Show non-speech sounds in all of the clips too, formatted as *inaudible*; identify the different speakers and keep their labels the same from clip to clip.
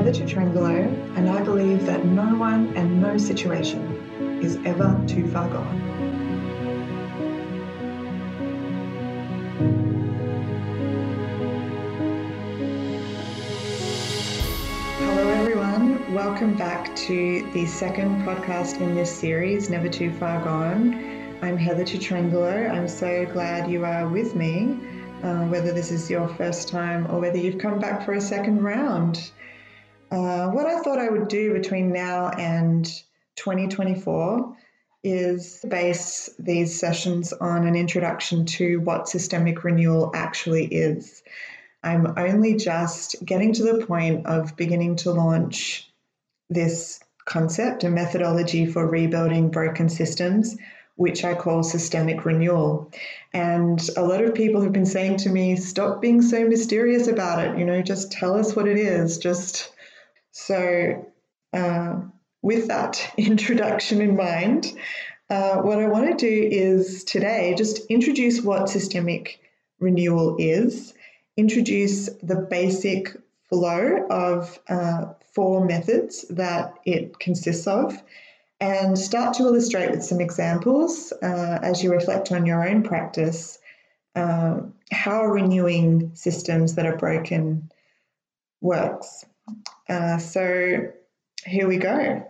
Speaker 1: Heather Ciutrangelo, and I believe that no one and no situation is ever too far gone. Hello, everyone. Welcome back to the second podcast in this series, Never Too Far Gone. I'm Heather Ciutrangelo. I'm so glad you are with me, uh, whether this is your first time or whether you've come back for a second round. Uh, what I thought I would do between now and 2024 is base these sessions on an introduction to what systemic renewal actually is. I'm only just getting to the point of beginning to launch this concept a methodology for rebuilding broken systems, which I call systemic renewal. And a lot of people have been saying to me, stop being so mysterious about it. You know, just tell us what it is. Just so, uh, with that *laughs* introduction in mind, uh, what I want to do is today just introduce what systemic renewal is, introduce the basic flow of uh, four methods that it consists of, and start to illustrate with some examples uh, as you reflect on your own practice uh, how renewing systems that are broken works. Uh, so here we go.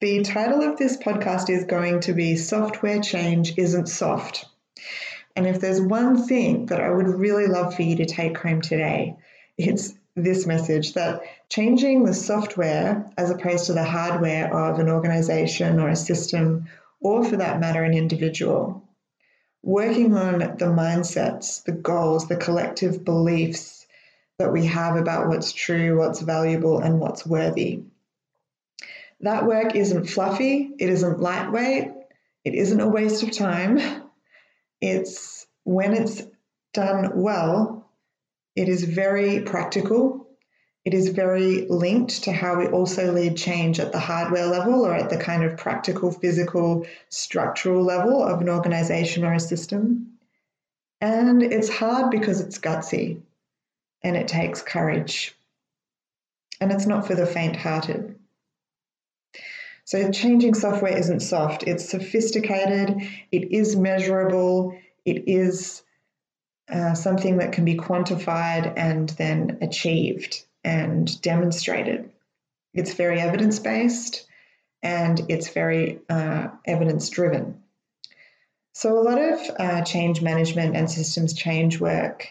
Speaker 1: The title of this podcast is going to be Software Change Isn't Soft. And if there's one thing that I would really love for you to take home today, it's this message that changing the software as opposed to the hardware of an organization or a system, or for that matter, an individual, working on the mindsets, the goals, the collective beliefs, that we have about what's true, what's valuable, and what's worthy. That work isn't fluffy, it isn't lightweight, it isn't a waste of time. It's when it's done well, it is very practical. It is very linked to how we also lead change at the hardware level or at the kind of practical, physical, structural level of an organization or a system. And it's hard because it's gutsy and it takes courage. And it's not for the faint hearted. So, changing software isn't soft, it's sophisticated, it is measurable, it is uh, something that can be quantified and then achieved and demonstrated. It's very evidence based and it's very uh, evidence driven. So, a lot of uh, change management and systems change work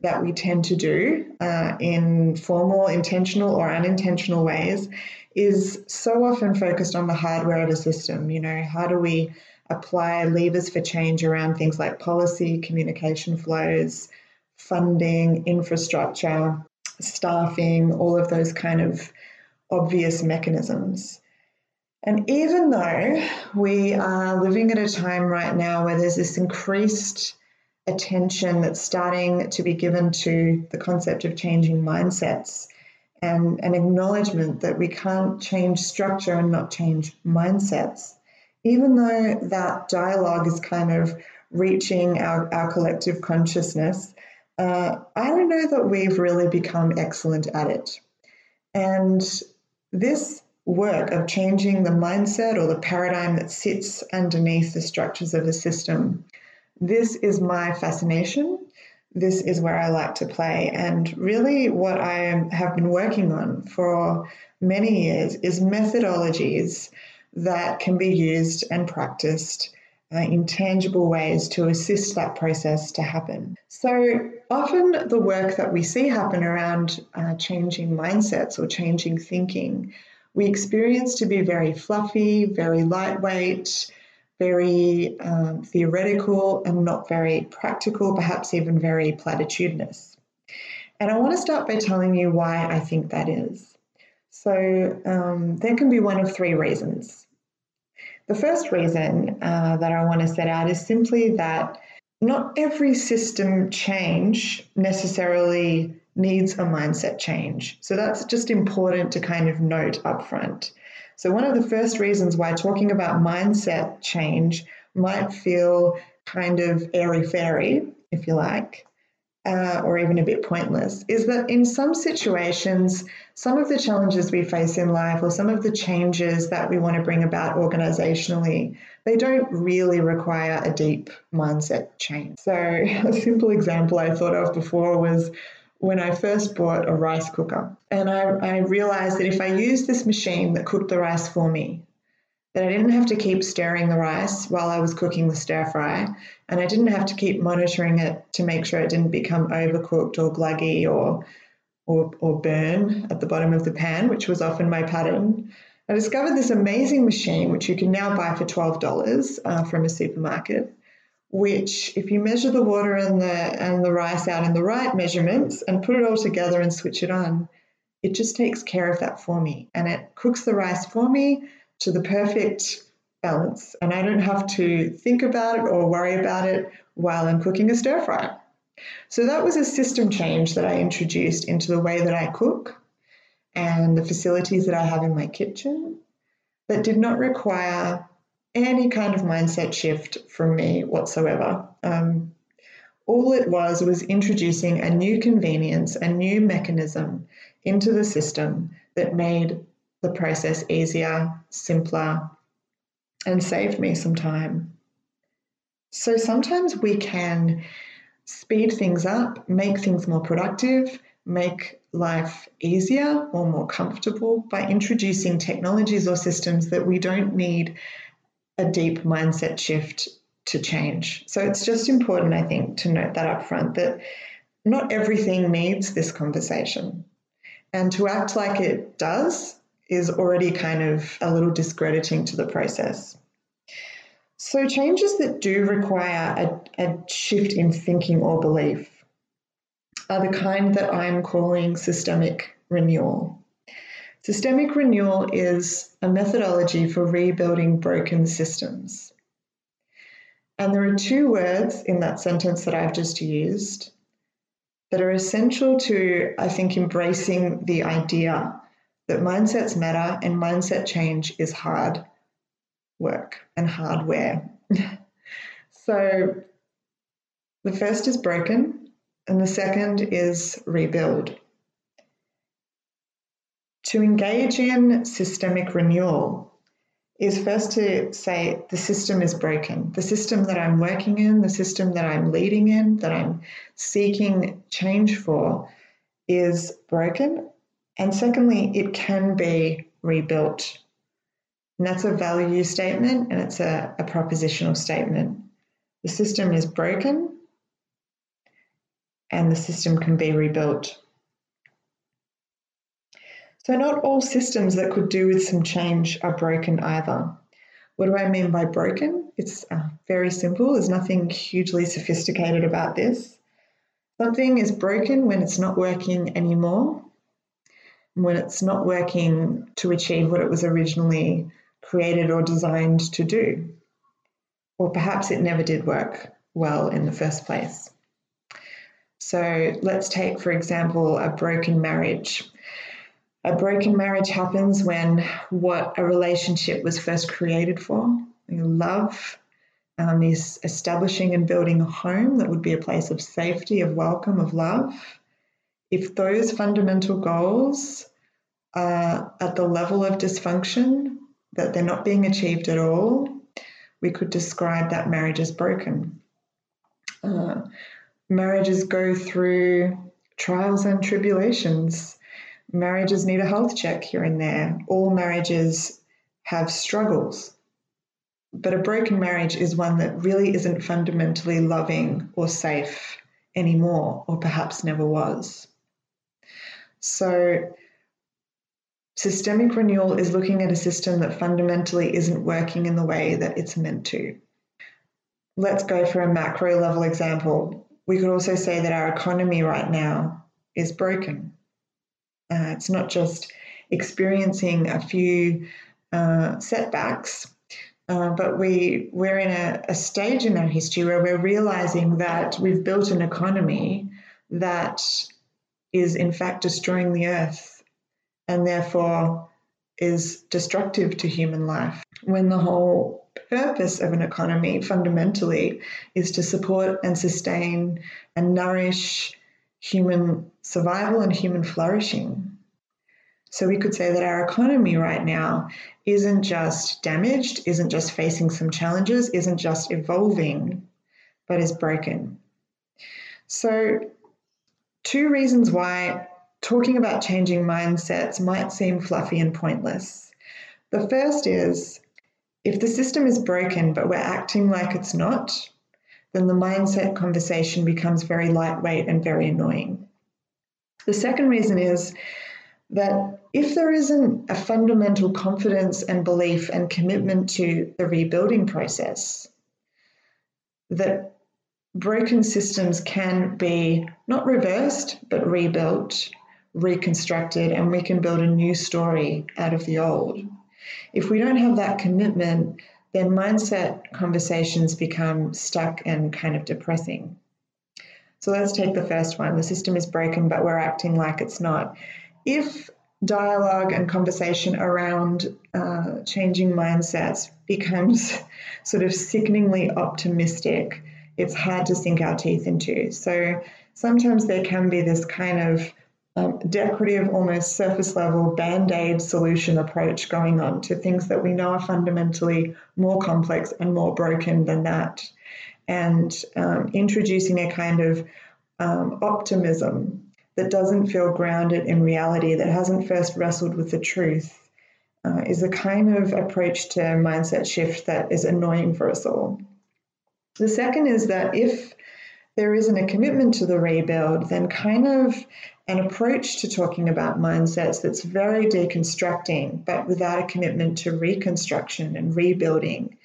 Speaker 1: that we tend to do uh, in formal, intentional, or unintentional ways is so often focused on the hardware of a system. You know, how do we apply levers for change around things like policy, communication flows, funding, infrastructure, staffing, all of those kind of obvious mechanisms. And even though we are living at a time right now where there's this increased attention that's starting to be given to the concept of changing mindsets and an acknowledgement that we can't change structure and not change mindsets. Even though that dialogue is kind of reaching our, our collective consciousness, uh, I don't know that we've really become excellent at it. And this work of changing the mindset or the paradigm that sits underneath the structures of the system this is my fascination. This is where I like to play. And really, what I have been working on for many years is methodologies that can be used and practiced uh, in tangible ways to assist that process to happen. So often, the work that we see happen around uh, changing mindsets or changing thinking, we experience to be very fluffy, very lightweight, very um, theoretical and not very practical, perhaps even very platitudinous. And I want to start by telling you why I think that is. So, um, there can be one of three reasons. The first reason uh, that I want to set out is simply that not every system change necessarily needs a mindset change. So, that's just important to kind of note up front. So, one of the first reasons why talking about mindset change might feel kind of airy fairy, if you like, uh, or even a bit pointless, is that in some situations, some of the challenges we face in life or some of the changes that we want to bring about organizationally, they don't really require a deep mindset change. So, *laughs* a simple example I thought of before was when I first bought a rice cooker. And I, I realized that if I used this machine that cooked the rice for me, that I didn't have to keep stirring the rice while I was cooking the stir fry, and I didn't have to keep monitoring it to make sure it didn't become overcooked or gluggy or, or, or burn at the bottom of the pan, which was often my pattern. I discovered this amazing machine, which you can now buy for $12 uh, from a supermarket, which if you measure the water and the and the rice out in the right measurements and put it all together and switch it on, it just takes care of that for me and it cooks the rice for me to the perfect balance and I don't have to think about it or worry about it while I'm cooking a stir fry. So that was a system change that I introduced into the way that I cook and the facilities that I have in my kitchen that did not require any kind of mindset shift from me whatsoever. Um, all it was was introducing a new convenience, a new mechanism into the system that made the process easier, simpler, and saved me some time. So sometimes we can speed things up, make things more productive, make life easier or more comfortable by introducing technologies or systems that we don't need a deep mindset shift to change. So it's just important, I think, to note that up front that not everything needs this conversation. And to act like it does is already kind of a little discrediting to the process. So, changes that do require a, a shift in thinking or belief are the kind that I'm calling systemic renewal. Systemic renewal is a methodology for rebuilding broken systems. And there are two words in that sentence that I've just used that are essential to, I think, embracing the idea that mindsets matter and mindset change is hard work and hardware. *laughs* so the first is broken, and the second is rebuild. To engage in systemic renewal is first to say the system is broken. The system that I'm working in, the system that I'm leading in, that I'm seeking change for is broken. And secondly, it can be rebuilt. And that's a value statement and it's a, a propositional statement. The system is broken and the system can be rebuilt. So, not all systems that could do with some change are broken either. What do I mean by broken? It's uh, very simple, there's nothing hugely sophisticated about this. Something is broken when it's not working anymore, when it's not working to achieve what it was originally created or designed to do. Or perhaps it never did work well in the first place. So let's take, for example, a broken marriage. A broken marriage happens when what a relationship was first created for, love, um, is establishing and building a home that would be a place of safety, of welcome, of love. If those fundamental goals are at the level of dysfunction, that they're not being achieved at all, we could describe that marriage as broken. Uh, marriages go through trials and tribulations marriages need a health check here and there. All marriages have struggles. But a broken marriage is one that really isn't fundamentally loving or safe anymore, or perhaps never was. So, systemic renewal is looking at a system that fundamentally isn't working in the way that it's meant to. Let's go for a macro level example. We could also say that our economy right now is broken. Uh, it's not just experiencing a few uh, setbacks, uh, but we we're in a, a stage in our history where we're realizing that we've built an economy that is in fact destroying the earth and therefore is destructive to human life. When the whole purpose of an economy fundamentally is to support and sustain and nourish human survival and human flourishing. So we could say that our economy right now isn't just damaged, isn't just facing some challenges, isn't just evolving, but is broken. So, two reasons why talking about changing mindsets might seem fluffy and pointless. The first is if the system is broken but we're acting like it's not, then the mindset conversation becomes very lightweight and very annoying. The second reason is that if there isn't a fundamental confidence and belief and commitment to the rebuilding process, that broken systems can be not reversed, but rebuilt, reconstructed, and we can build a new story out of the old. If we don't have that commitment, then mindset conversations become stuck and kind of depressing. So let's take the first one. The system is broken, but we're acting like it's not. If dialogue and conversation around uh, changing mindsets becomes *laughs* sort of sickeningly optimistic, it's hard to sink our teeth into. So sometimes there can be this kind of um, decorative, almost surface level band aid solution approach going on to things that we know are fundamentally more complex and more broken than that. And um, introducing a kind of um, optimism that doesn't feel grounded in reality, that hasn't first wrestled with the truth, uh, is a kind of approach to mindset shift that is annoying for us all. The second is that if there isn't a commitment to the rebuild, then kind of an approach to talking about mindsets that's very deconstructing, but without a commitment to reconstruction and rebuilding,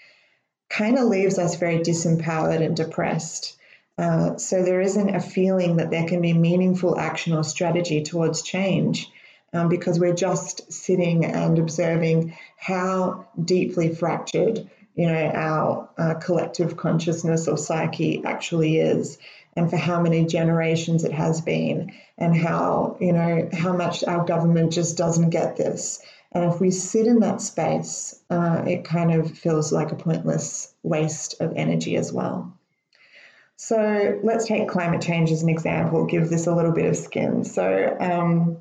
Speaker 1: kind of leaves us very disempowered and depressed. Uh, so there isn't a feeling that there can be meaningful action or strategy towards change um, because we're just sitting and observing how deeply fractured you know our uh, collective consciousness or psyche actually is and for how many generations it has been and how you know how much our government just doesn't get this and if we sit in that space uh, it kind of feels like a pointless waste of energy as well so let's take climate change as an example, give this a little bit of skin. So um,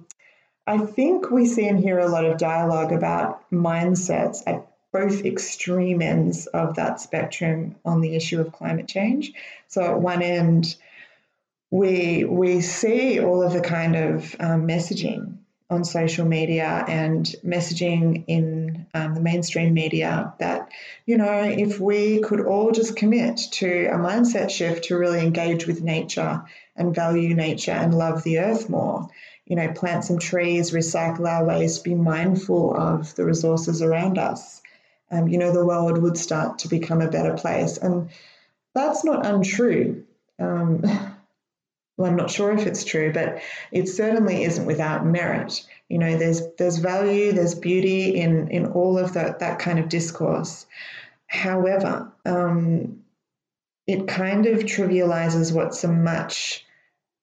Speaker 1: I think we see and hear a lot of dialogue about mindsets at both extreme ends of that spectrum on the issue of climate change. So at one end, we we see all of the kind of um, messaging on social media and messaging in um, the mainstream media that, you know, if we could all just commit to a mindset shift to really engage with nature and value nature and love the earth more, you know, plant some trees, recycle our waste, be mindful of the resources around us, um, you know, the world would start to become a better place. And that's not untrue. Um, *laughs* well, I'm not sure if it's true, but it certainly isn't without merit. You know, there's there's value, there's beauty in in all of that that kind of discourse. However, um, it kind of trivializes what's a much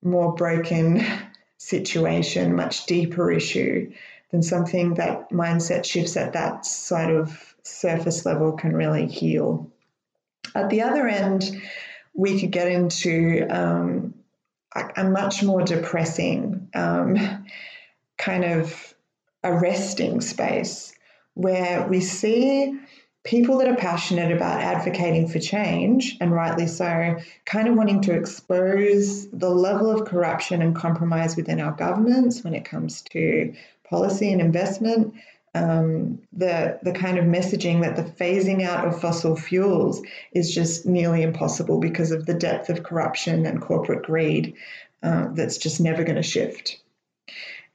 Speaker 1: more broken *laughs* situation, much deeper issue than something that mindset shifts at that sort of surface level can really heal. At the other end, we could get into um, a, much more depressing, um, kind of arresting space where we see people that are passionate about advocating for change, and rightly so, kind of wanting to expose the level of corruption and compromise within our governments when it comes to policy and investment, um, the the kind of messaging that the phasing out of fossil fuels is just nearly impossible because of the depth of corruption and corporate greed uh, that's just never going to shift.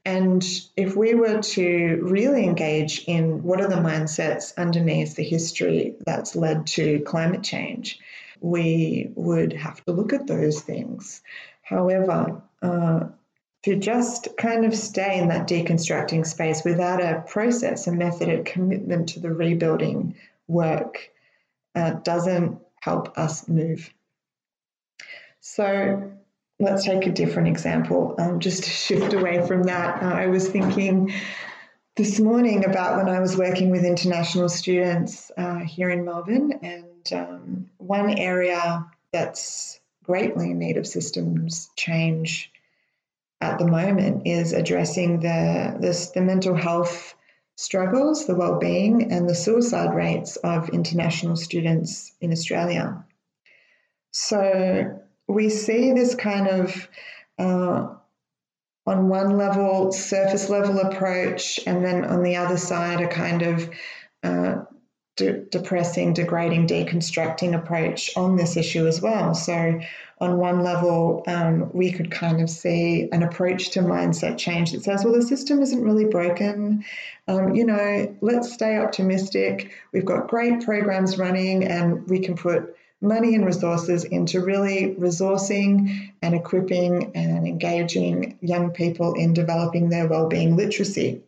Speaker 1: And if we were to really engage in what are the mindsets underneath the history that's led to climate change, we would have to look at those things. However, uh, to just kind of stay in that deconstructing space without a process, a method, a commitment to the rebuilding work uh, doesn't help us move. So let's take a different example. Um, just to shift away from that, uh, I was thinking this morning about when I was working with international students uh, here in Melbourne, and um, one area that's greatly in need of systems change at the moment is addressing the, the, the mental health struggles, the well-being, and the suicide rates of international students in Australia. So we see this kind of uh, on one level, surface level approach, and then on the other side, a kind of uh, de- depressing, degrading, deconstructing approach on this issue as well. So, on one level, um, we could kind of see an approach to mindset change that says, well, the system isn't really broken. Um, you know, let's stay optimistic. We've got great programs running, and we can put money and resources into really resourcing and equipping and engaging young people in developing their well-being literacy.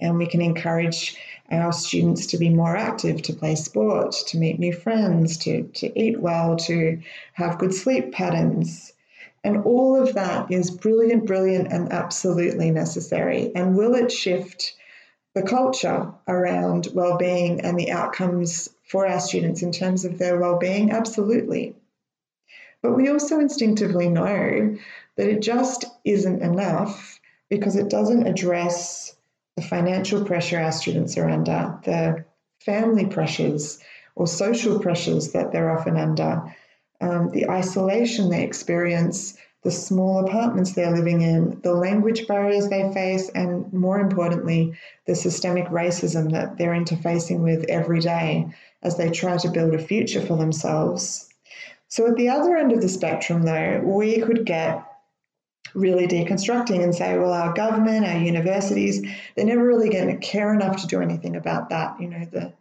Speaker 1: And we can encourage our students to be more active, to play sport, to meet new friends, to, to eat well, to have good sleep patterns. And all of that is brilliant, brilliant, and absolutely necessary. And will it shift the culture around well-being and the outcomes for our students in terms of their well-being absolutely but we also instinctively know that it just isn't enough because it doesn't address the financial pressure our students are under the family pressures or social pressures that they're often under um, the isolation they experience the small apartments they're living in, the language barriers they face, and more importantly, the systemic racism that they're interfacing with every day as they try to build a future for themselves. So, at the other end of the spectrum, though, we could get really deconstructing and say, well, our government, our universities, they're never really going to care enough to do anything about that. You know, the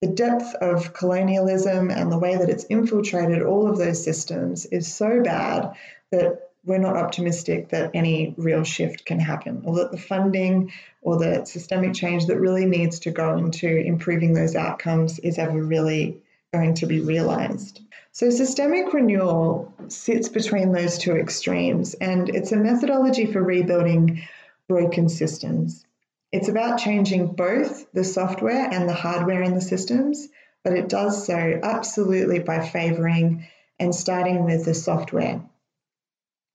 Speaker 1: the depth of colonialism and the way that it's infiltrated all of those systems is so bad that we're not optimistic that any real shift can happen or that the funding or the systemic change that really needs to go into improving those outcomes is ever really going to be realized. So, systemic renewal sits between those two extremes, and it's a methodology for rebuilding broken systems. It's about changing both the software and the hardware in the systems, but it does so absolutely by favoring and starting with the software.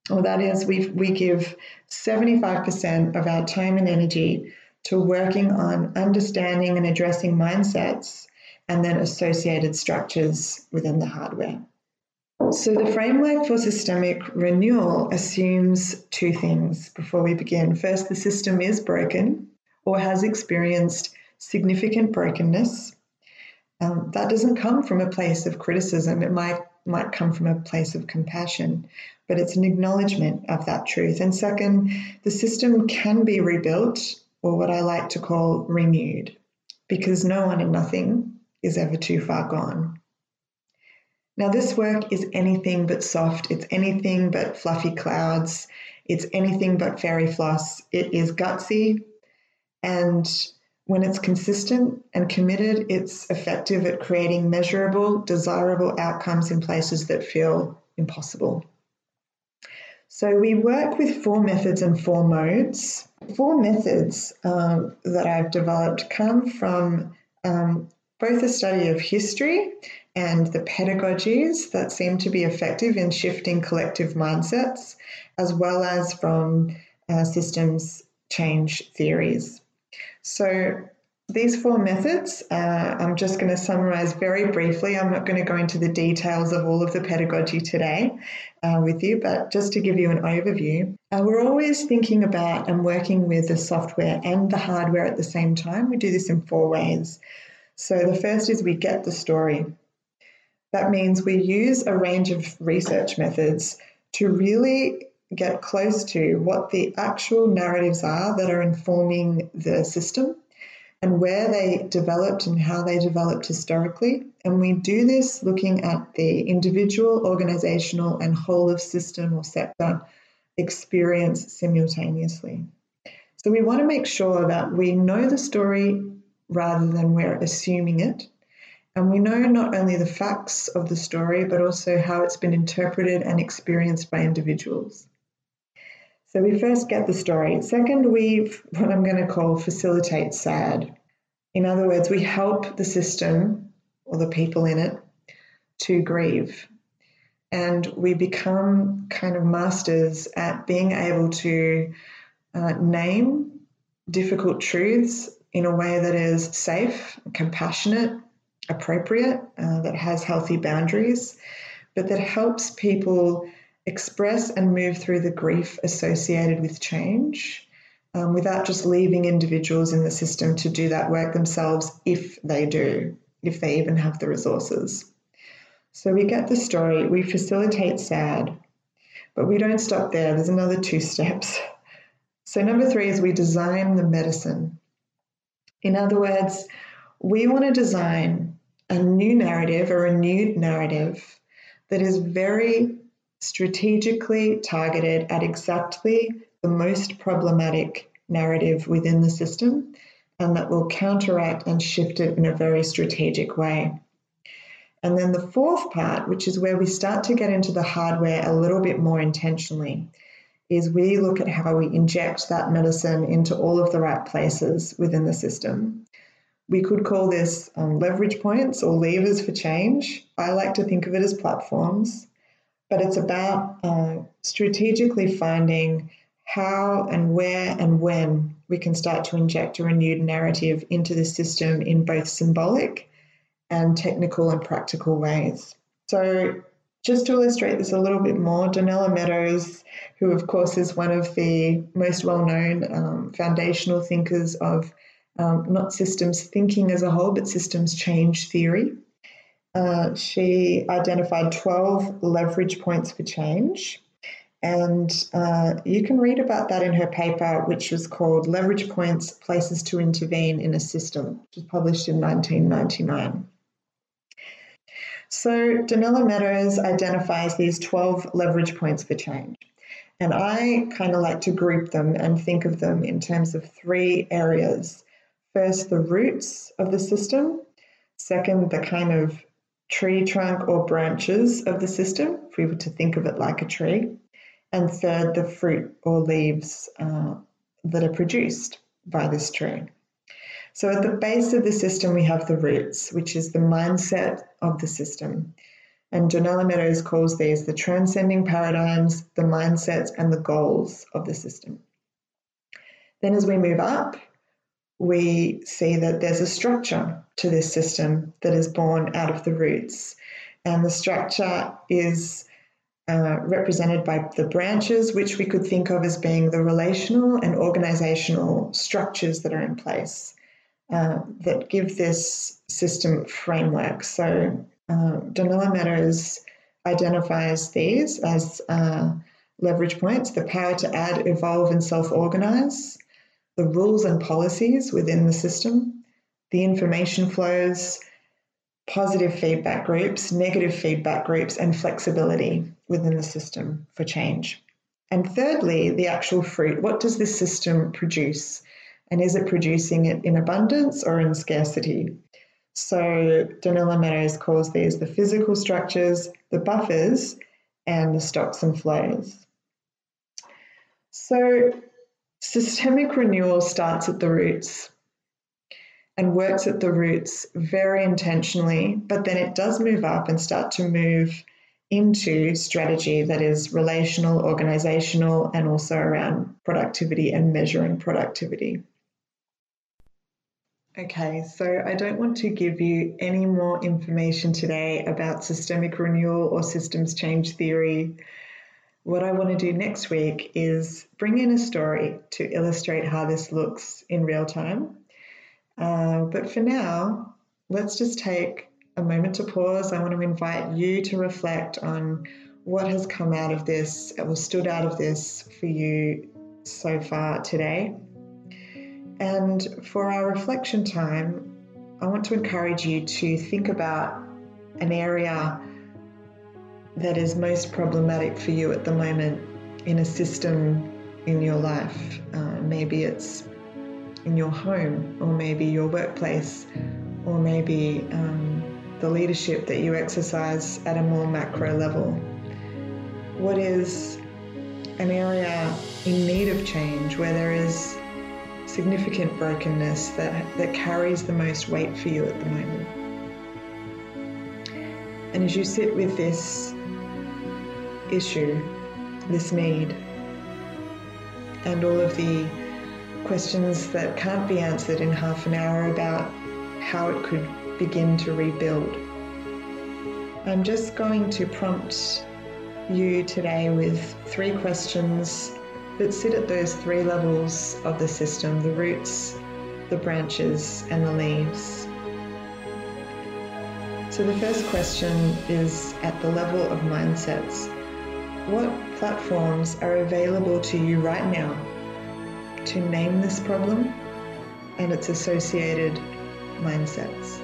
Speaker 1: Well, that is, we we give 75% of our time and energy to working on understanding and addressing mindsets and then associated structures within the hardware. So, the framework for systemic renewal assumes two things before we begin. First, the system is broken or has experienced significant brokenness. Um, that doesn't come from a place of criticism. It might might come from a place of compassion, but it's an acknowledgement of that truth. And second, the system can be rebuilt, or what I like to call renewed, because no one and nothing is ever too far gone. Now, this work is anything but soft, it's anything but fluffy clouds, it's anything but fairy floss. It is gutsy, and when it's consistent and committed, it's effective at creating measurable, desirable outcomes in places that feel impossible. So we work with four methods and four modes. Four methods um, that I've developed come from um, both the study of history and the pedagogies that seem to be effective in shifting collective mindsets, as well as from uh, systems change theories. So these four methods, uh, I'm just going to summarize very briefly. I'm not going to go into the details of all of the pedagogy today uh, with you, but just to give you an overview, uh, we're always thinking about and working with the software and the hardware at the same time. We do this in four ways. So the first is we get the story. That means we use a range of research methods to really get close to what the actual narratives are that are informing the system and where they developed and how they developed historically. And we do this looking at the individual, organizational, and whole of system or sector experience simultaneously. So we want to make sure that we know the story rather than we're assuming it. And we know not only the facts of the story, but also how it's been interpreted and experienced by individuals. So we first get the story. Second, we what I'm going to call facilitate SAD. In other words, we help the system or the people in it to grieve. And we become kind of masters at being able to uh, name difficult truths in a way that is safe, compassionate, appropriate, uh, that has healthy boundaries, but that helps people express and move through the grief associated with change um, without just leaving individuals in the system to do that work themselves if they do, if they even have the resources. So we get the story, we facilitate SAD, but we don't stop there. There's another two steps. *laughs* So, number three is we design the medicine. In other words, we want to design a new narrative, or a renewed narrative that is very strategically targeted at exactly the most problematic narrative within the system and that will counteract and shift it in a very strategic way. And then the fourth part, which is where we start to get into the hardware a little bit more intentionally, is we look at how we inject that medicine into all of the right places within the system. We could call this um, leverage points or levers for change. I like to think of it as platforms, but it's about uh, strategically finding how and where and when we can start to inject a renewed narrative into the system in both symbolic and technical and practical ways. So, just to illustrate this a little bit more, Donella Meadows, who of course is one of the most well known um, foundational thinkers of um, not systems thinking as a whole, but systems change theory. Uh, she identified 12 leverage points for change. And uh, you can read about that in her paper, which was called Leverage Points Places to Intervene in a System, which was published in 1999. So Donella Meadows identifies these 12 leverage points for change. And I kind of like to group them and think of them in terms of three areas. First, the roots of the system. Second, the kind of tree trunk or branches of the system, if we were to think of it like a tree. And third, the fruit or leaves uh, that are produced by this tree. So at the base of the system, we have the roots, which is the mindset of the system. And Donella Meadows calls these the transcending paradigms, the mindsets, and the goals of the system. Then as we move up, we see that there's a structure to this system that is born out of the roots. And the structure is uh, represented by the branches, which we could think of as being the relational and organizational structures that are in place. Uh, that give this system framework. So uh, Donella Meadows identifies these as uh, leverage points the power to add, evolve, and self organize, the rules and policies within the system, the information flows, positive feedback groups, negative feedback groups, and flexibility within the system for change. And thirdly, the actual fruit. What does this system produce? And is it producing it in abundance or in scarcity? So Donella Meadows calls these the physical structures, the buffers, and the stocks and flows. So systemic renewal starts at the roots and works at the roots very intentionally, but then it does move up and start to move into strategy that is relational, organizational, and also around productivity and measuring productivity. Okay, so I don't want to give you any more information today about systemic renewal or systems change theory. What I want to do next week is bring in a story to illustrate how this looks in real time. Uh, but for now, let's just take a moment to pause. I want to invite you to reflect on what has come out of this or stood out of this for you so far today. And for our reflection time, I want to encourage you to think about an area that is most problematic for you at the moment in a system in your life. Uh, maybe it's in your home, or maybe your workplace, or maybe um, the leadership that you exercise at a more macro level. What is an area in need of change where there is significant brokenness that, that carries the most weight for you at the moment. And as you sit with this issue, this need, and all of the questions that can't be answered in half an hour about how it could begin to rebuild. I'm just going to prompt you today with three questions that sit at those three levels of the system the roots, the branches, and the leaves. So, the first question is at the level of mindsets. What platforms are available to you right now to name this problem and its associated mindsets?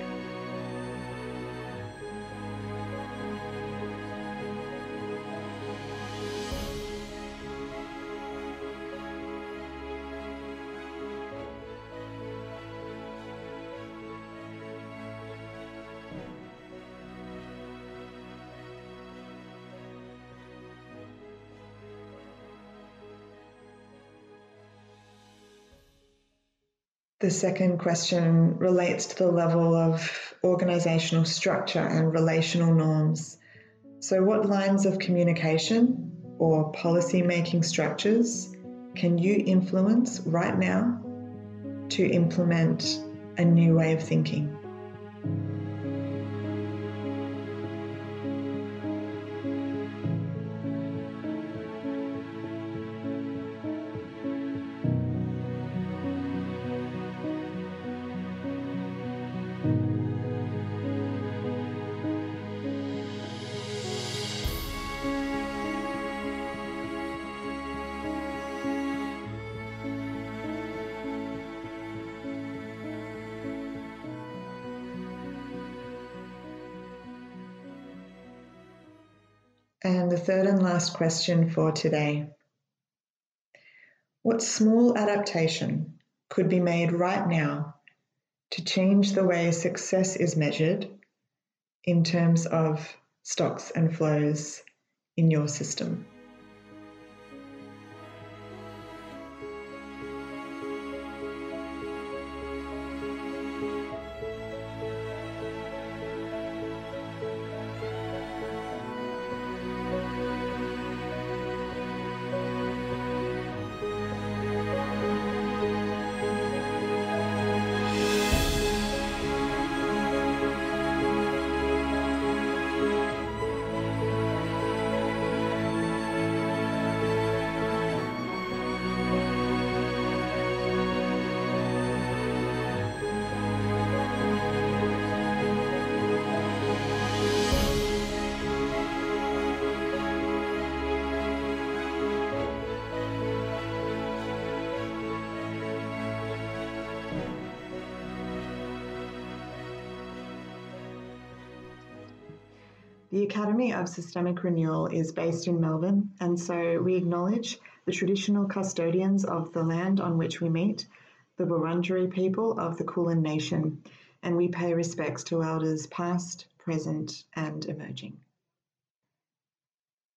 Speaker 1: The second question relates to the level of organizational structure and relational norms. So, what lines of communication or policy making structures can you influence right now to implement a new way of thinking? And the third and last question for today What small adaptation could be made right now to change the way success is measured in terms of stocks and flows in your system? The Academy of Systemic Renewal is based in Melbourne, and so we acknowledge the traditional custodians of the land on which we meet, the Wurundjeri people of the Kulin Nation, and we pay respects to elders past, present, and emerging.